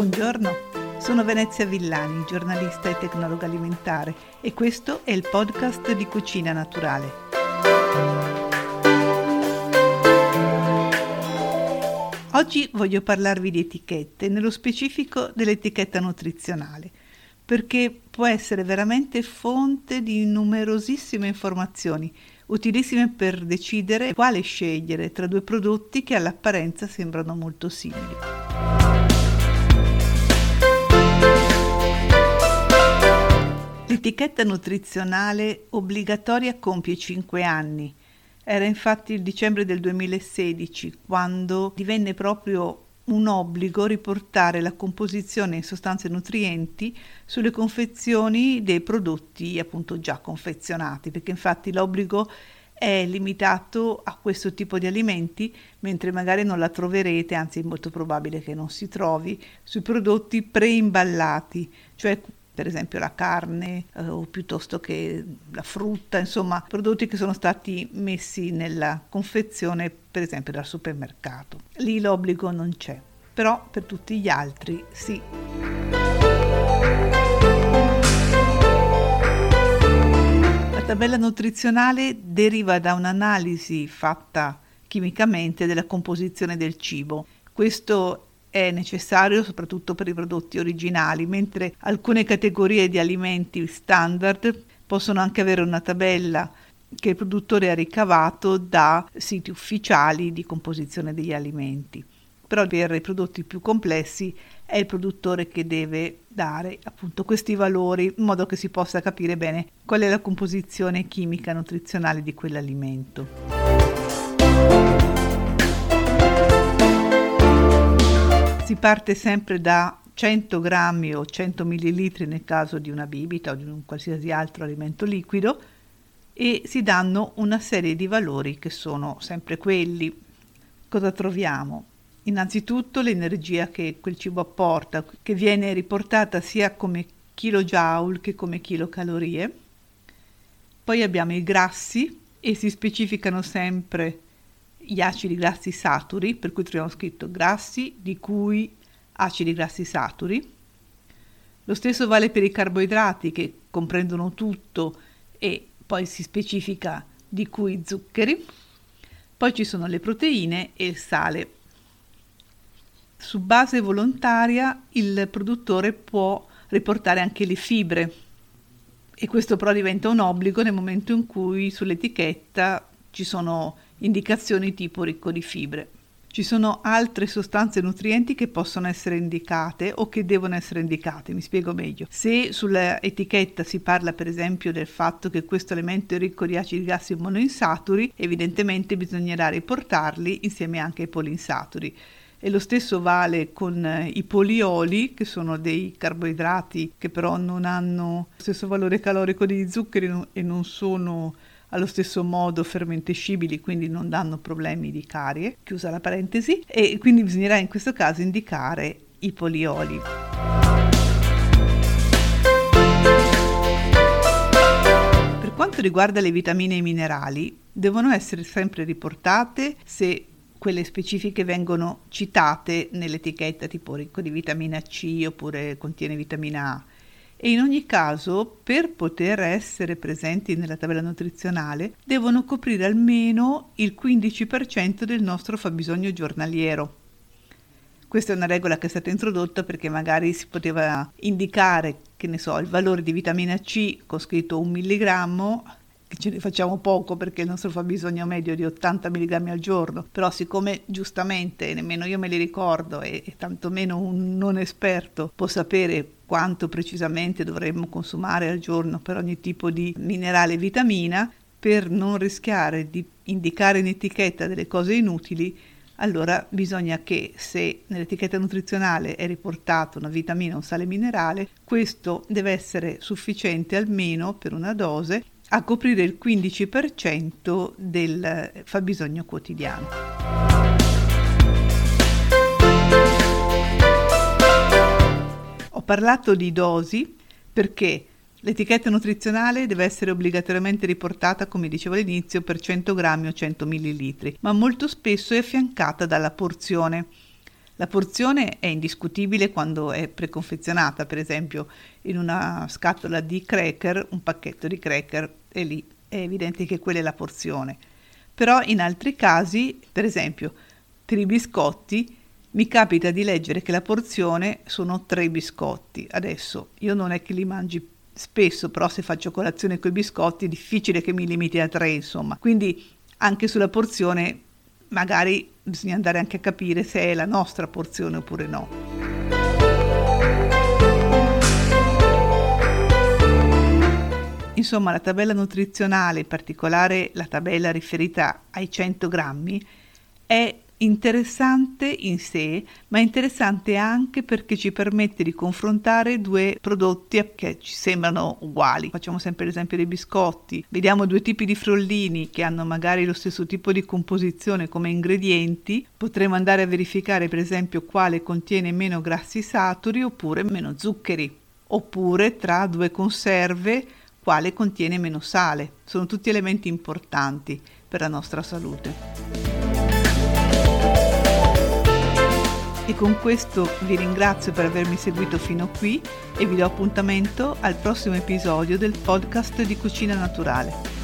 Buongiorno, sono Venezia Villani, giornalista e tecnologa alimentare e questo è il podcast di Cucina Naturale. Oggi voglio parlarvi di etichette, nello specifico dell'etichetta nutrizionale, perché può essere veramente fonte di numerosissime informazioni, utilissime per decidere quale scegliere tra due prodotti che all'apparenza sembrano molto simili. L'etichetta nutrizionale obbligatoria compie 5 anni. Era infatti il dicembre del 2016 quando divenne proprio un obbligo riportare la composizione in sostanze nutrienti sulle confezioni dei prodotti appunto già confezionati, perché infatti l'obbligo è limitato a questo tipo di alimenti, mentre magari non la troverete, anzi è molto probabile che non si trovi, sui prodotti preimballati, cioè per esempio la carne eh, o piuttosto che la frutta, insomma prodotti che sono stati messi nella confezione per esempio dal supermercato. Lì l'obbligo non c'è, però per tutti gli altri sì. La tabella nutrizionale deriva da un'analisi fatta chimicamente della composizione del cibo. Questo è necessario soprattutto per i prodotti originali, mentre alcune categorie di alimenti standard possono anche avere una tabella che il produttore ha ricavato da siti ufficiali di composizione degli alimenti. Però per i prodotti più complessi è il produttore che deve dare appunto questi valori in modo che si possa capire bene qual è la composizione chimica nutrizionale di quell'alimento. Si parte sempre da 100 grammi o 100 millilitri nel caso di una bibita o di un qualsiasi altro alimento liquido e si danno una serie di valori che sono sempre quelli. Cosa troviamo? Innanzitutto l'energia che quel cibo apporta, che viene riportata sia come kilojoule che come kilocalorie. Poi abbiamo i grassi e si specificano sempre gli acidi grassi saturi, per cui troviamo scritto grassi di cui acidi grassi saturi. Lo stesso vale per i carboidrati che comprendono tutto e poi si specifica di cui zuccheri. Poi ci sono le proteine e il sale. Su base volontaria il produttore può riportare anche le fibre e questo però diventa un obbligo nel momento in cui sull'etichetta ci sono indicazioni tipo ricco di fibre. Ci sono altre sostanze nutrienti che possono essere indicate o che devono essere indicate, mi spiego meglio. Se sull'etichetta si parla per esempio del fatto che questo alimento è ricco di acidi grassi monoinsaturi, evidentemente bisognerà riportarli insieme anche ai polinsaturi. E lo stesso vale con i polioli, che sono dei carboidrati che però non hanno lo stesso valore calorico degli zuccheri e non sono allo stesso modo fermentescibili, quindi non danno problemi di carie, chiusa la parentesi, e quindi bisognerà in questo caso indicare i polioli. Per quanto riguarda le vitamine e i minerali, devono essere sempre riportate se quelle specifiche vengono citate nell'etichetta tipo ricco di vitamina C oppure contiene vitamina A e in ogni caso per poter essere presenti nella tabella nutrizionale devono coprire almeno il 15% del nostro fabbisogno giornaliero. Questa è una regola che è stata introdotta perché magari si poteva indicare, che ne so, il valore di vitamina C con scritto 1 mg che ce ne facciamo poco perché il nostro fabbisogno medio è di 80 mg al giorno, però siccome giustamente nemmeno io me li ricordo e, e tantomeno un non esperto può sapere quanto precisamente dovremmo consumare al giorno per ogni tipo di minerale e vitamina, per non rischiare di indicare in etichetta delle cose inutili, allora bisogna che se nell'etichetta nutrizionale è riportata una vitamina o un sale minerale, questo deve essere sufficiente almeno per una dose a coprire il 15% del fabbisogno quotidiano. Parlato di dosi perché l'etichetta nutrizionale deve essere obbligatoriamente riportata, come dicevo all'inizio, per 100 grammi o 100 millilitri, ma molto spesso è affiancata dalla porzione. La porzione è indiscutibile quando è preconfezionata, per esempio in una scatola di cracker, un pacchetto di cracker è lì, è evidente che quella è la porzione. Però in altri casi, per esempio per i biscotti, mi capita di leggere che la porzione sono tre biscotti. Adesso io non è che li mangi spesso, però se faccio colazione con i biscotti è difficile che mi limiti a tre, insomma. Quindi anche sulla porzione magari bisogna andare anche a capire se è la nostra porzione oppure no. Insomma, la tabella nutrizionale, in particolare la tabella riferita ai 100 grammi, è interessante in sé, ma interessante anche perché ci permette di confrontare due prodotti che ci sembrano uguali. Facciamo sempre l'esempio dei biscotti. Vediamo due tipi di frollini che hanno magari lo stesso tipo di composizione come ingredienti. Potremo andare a verificare per esempio quale contiene meno grassi saturi oppure meno zuccheri. Oppure tra due conserve quale contiene meno sale. Sono tutti elementi importanti per la nostra salute. E con questo vi ringrazio per avermi seguito fino qui e vi do appuntamento al prossimo episodio del podcast di Cucina Naturale.